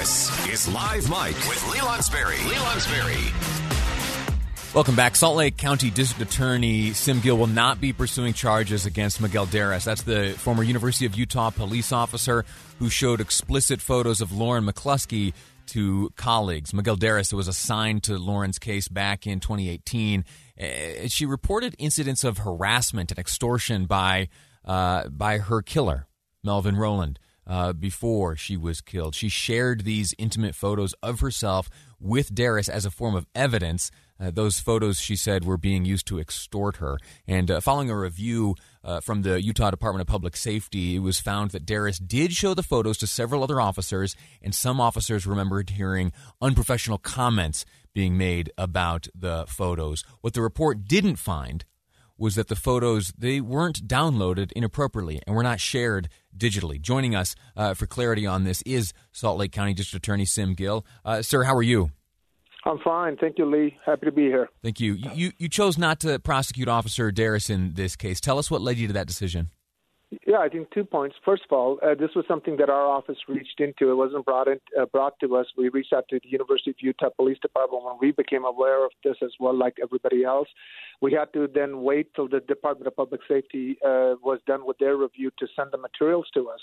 This is Live Mic with Lee Lonsberry. Lee Lonsberry. Welcome back. Salt Lake County District Attorney Sim Gill will not be pursuing charges against Miguel Deras. That's the former University of Utah police officer who showed explicit photos of Lauren McCluskey to colleagues. Miguel Deras was assigned to Lauren's case back in 2018. Uh, she reported incidents of harassment and extortion by uh, by her killer, Melvin Rowland. Uh, before she was killed, she shared these intimate photos of herself with Deras as a form of evidence. Uh, those photos, she said, were being used to extort her. And uh, following a review uh, from the Utah Department of Public Safety, it was found that Deras did show the photos to several other officers, and some officers remembered hearing unprofessional comments being made about the photos. What the report didn't find was that the photos they weren't downloaded inappropriately and were not shared digitally. Joining us uh, for clarity on this is Salt Lake County District Attorney Sim Gill. Uh, sir, how are you? I'm fine. Thank you, Lee. Happy to be here. Thank you. You, you, you chose not to prosecute Officer Deras in this case. Tell us what led you to that decision. Yeah, I think two points. First of all, uh, this was something that our office reached into. It wasn't brought in, uh, brought to us. We reached out to the University of Utah Police Department when we became aware of this as well, like everybody else. We had to then wait till the Department of Public Safety uh, was done with their review to send the materials to us.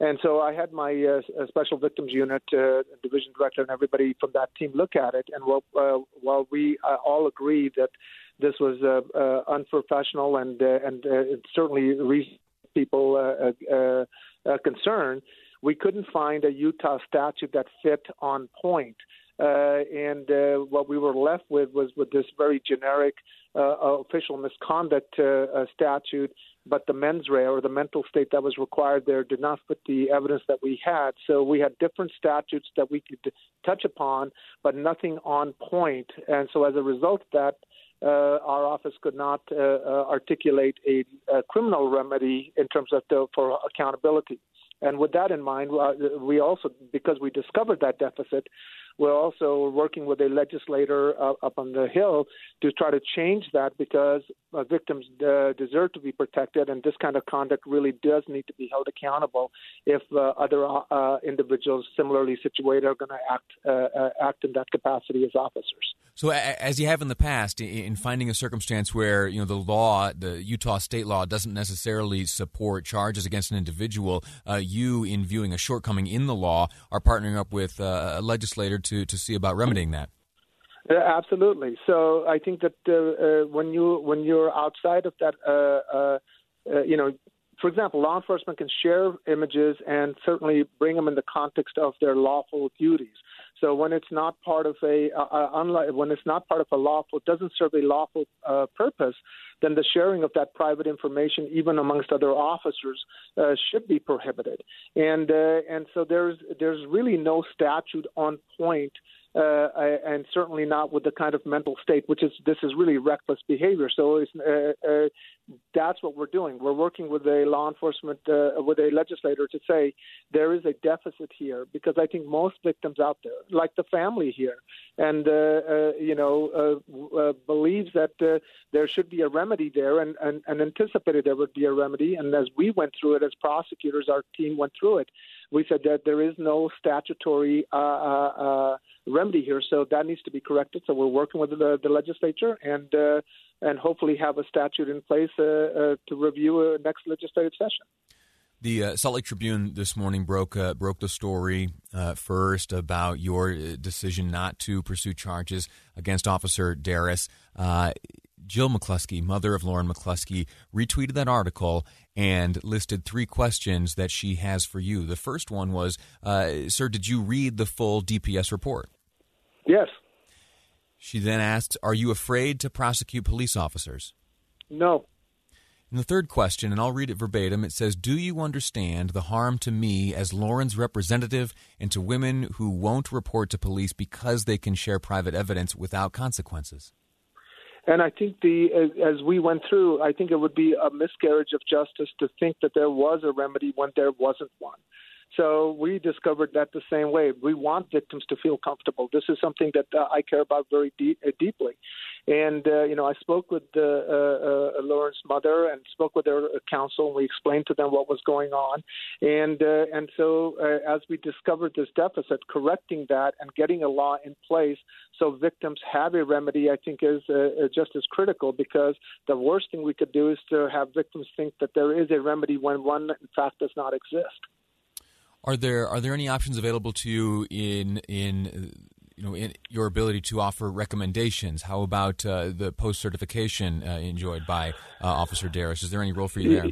And so I had my uh, special victims unit, uh, division director, and everybody from that team look at it. And while, uh, while we uh, all agreed that this was uh, uh, unprofessional and uh, and uh, certainly reasonable people uh, uh, uh, concern, we couldn't find a Utah statute that fit on point. Uh, and uh, what we were left with was with this very generic uh, official misconduct uh, uh, statute, but the mens rea or the mental state that was required there did not fit the evidence that we had. So we had different statutes that we could touch upon, but nothing on point. And so as a result of that, uh, our office could not uh, uh, articulate a, a, criminal remedy in terms of the, for accountability. And with that in mind, uh, we also, because we discovered that deficit, we're also working with a legislator uh, up on the Hill to try to change that because uh, victims uh, deserve to be protected, and this kind of conduct really does need to be held accountable if uh, other uh, individuals similarly situated are going to act uh, act in that capacity as officers. So, as you have in the past, in finding a circumstance where you know the law, the Utah state law, doesn't necessarily support charges against an individual, you, in viewing a shortcoming in the law, are partnering up with a legislator to to see about remedying that. Uh, absolutely. So I think that uh, uh, when you when you're outside of that, uh, uh, uh, you know, for example, law enforcement can share images and certainly bring them in the context of their lawful duties. So when it's not part of a uh, unlike when it's not part of a lawful doesn't serve a lawful uh, purpose, then the sharing of that private information, even amongst other officers, uh, should be prohibited. And uh, and so there's there's really no statute on point uh, and certainly not with the kind of mental state, which is this is really reckless behavior. So uh, uh, that's what we're doing. We're working with a law enforcement, uh, with a legislator to say there is a deficit here because I think most victims out there, like the family here, and uh, uh, you know, believes that there should be a remedy there, and, and, and anticipated there would be a remedy. And as we went through it as prosecutors, our team went through it we said that there is no statutory uh, uh, uh, remedy here, so that needs to be corrected. So we're working with the, the legislature and uh, and hopefully have a statute in place uh, uh, to review a next legislative session. The Salt Lake Tribune this morning broke broke the story first about your decision not to pursue charges against Officer Deras. Jill McCluskey, mother of Lauren McCluskey, retweeted that article and listed three questions that she has for you. The first one was, uh, "Sir, did you read the full DPS report?" Yes. She then asked, "Are you afraid to prosecute police officers?" No. And the third question, and I'll read it verbatim, it says, Do you understand the harm to me as Lauren's representative and to women who won't report to police because they can share private evidence without consequences? And I think the as, we went through, I think it would be a miscarriage of justice to think that there was a remedy when there wasn't one. So we discovered that the same way. We want victims to feel comfortable. This is something that uh, I care about very uh, deeply. And uh, you know, I spoke with uh, uh, Lauren's mother and spoke with their counsel, and we explained to them what was going on. And uh, and so, uh, as we discovered this deficit, correcting that and getting a law in place so victims have a remedy, I think is uh, just as critical because the worst thing we could do is to have victims think that there is a remedy when one, in fact, does not exist. Are there are there any options available to you in in you know in your ability to offer recommendations? How about uh, the post certification uh, enjoyed by uh, Officer Deras? Is there any role for you there?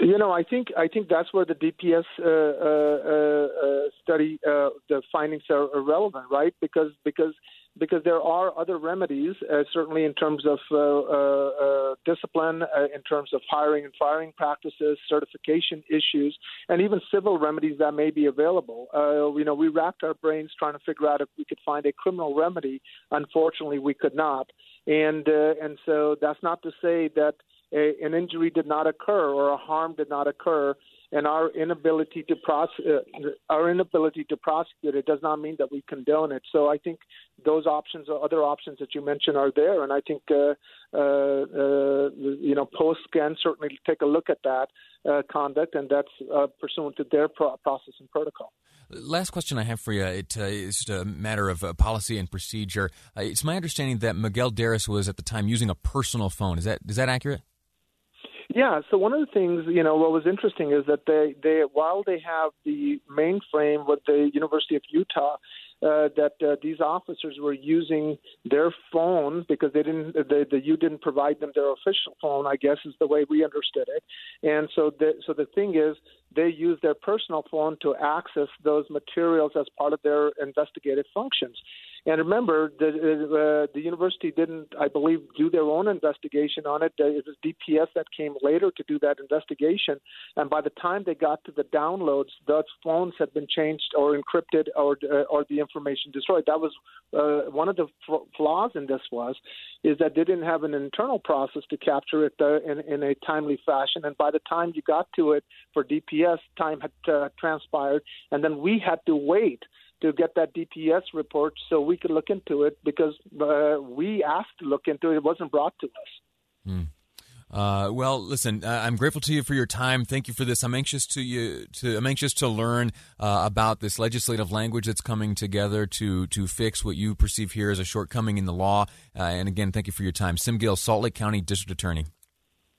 You know, I think I think that's where the DPS uh, uh, uh, study the findings are relevant, right? Because because because there are other remedies, uh, certainly in terms of uh, uh, uh discipline, uh, in terms of hiring and firing practices, certification issues, and even civil remedies that may be available. Uh, you know, we racked our brains trying to figure out if we could find a criminal remedy. Unfortunately, we could not, and and so that's not to say that a, an injury did not occur or a harm did not occur and our inability to prose- uh, our inability to prosecute it does not mean that we condone it. So I think those options or other options that you mentioned are there, and I think uh, uh, uh you know post can certainly take a look at that uh, conduct, and that's uh, pursuant to their pro- process and protocol. Last question I have for you. It is a matter of policy and procedure. it's my understanding that Miguel Deras was at the time using a personal phone. Is that is that accurate? Yeah. So one of the things, you know, what was interesting is that they, they while they have the mainframe with the University of Utah, uh, that uh, these officers were using their phone because they didn't, the, the U didn't provide them their official phone. I guess is the way we understood it. And so, the, so the thing is, they use their personal phone to access those materials as part of their investigative functions. And remember, the uh, the university didn't, I believe, do their own investigation on it. It was DPS that came later to do that investigation. And by the time they got to the downloads, those phones had been changed or encrypted, or uh, or the information destroyed. That was uh, one of the flaws in this was is that they didn't have an internal process to capture it uh, in in a timely fashion. And by the time you got to it for DPS, time had uh, transpired, and then we had to wait to get that DPS report so we could look into it because uh, we asked to look into it. It wasn't brought to us. Mm. Uh, well, listen, uh, I'm grateful to you for your time. Thank you for this. I'm anxious to you to I'm anxious to learn uh, about this legislative language that's coming together to to fix what you perceive here as a shortcoming in the law. Uh, and again, thank you for your time, Sim Gill, Salt Lake County District Attorney.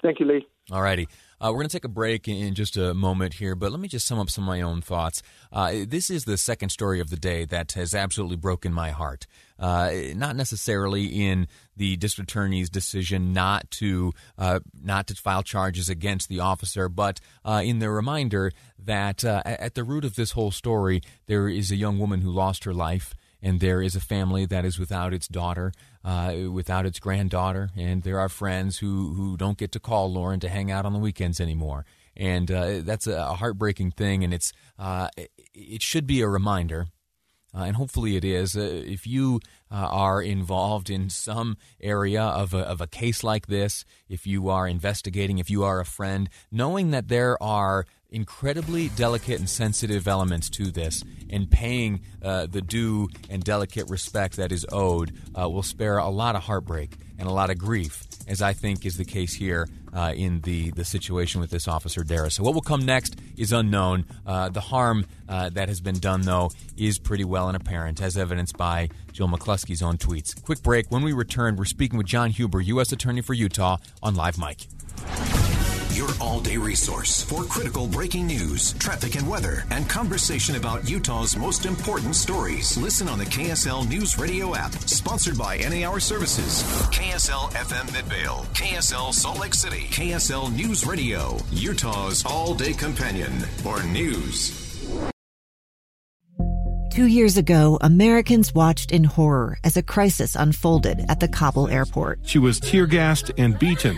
Thank you, Lee. All righty. Uh, we're going to take a break in just a moment here, but let me just sum up some of my own thoughts. Uh, this is the second story of the day that has absolutely broken my heart. Uh, not necessarily in the district attorney's decision not to uh, not to file charges against the officer, but uh, in the reminder that uh, at the root of this whole story, there is a young woman who lost her life and there is a family that is without its daughter, uh, without its granddaughter, and there are friends who, who don't get to call Lauren to hang out on the weekends anymore. And uh, that's a heartbreaking thing, and it's uh, it should be a reminder uh, and hopefully it is. Uh, if you uh, are involved in some area of a, of a case like this, if you are investigating, if you are a friend, knowing that there are incredibly delicate and sensitive elements to this, and paying uh, the due and delicate respect that is owed uh, will spare a lot of heartbreak and a lot of grief, as I think is the case here uh, in the, the situation with this officer, Deras. So, what will come next is unknown. Uh, the harm uh, that has been done, though, is pretty well and apparent, as evidenced by Jill McCluskey's own tweets. Quick break. When we return, we're speaking with John Huber, U.S. Attorney for Utah, on Live Mic. Your all day resource for critical breaking news, traffic and weather, and conversation about Utah's most important stories. Listen on the KSL News Radio app, sponsored by NA Hour Services, KSL FM Midvale, KSL Salt Lake City, KSL News Radio, Utah's all day companion for news. Two years ago, Americans watched in horror as a crisis unfolded at the Kabul airport. She was tear gassed and beaten.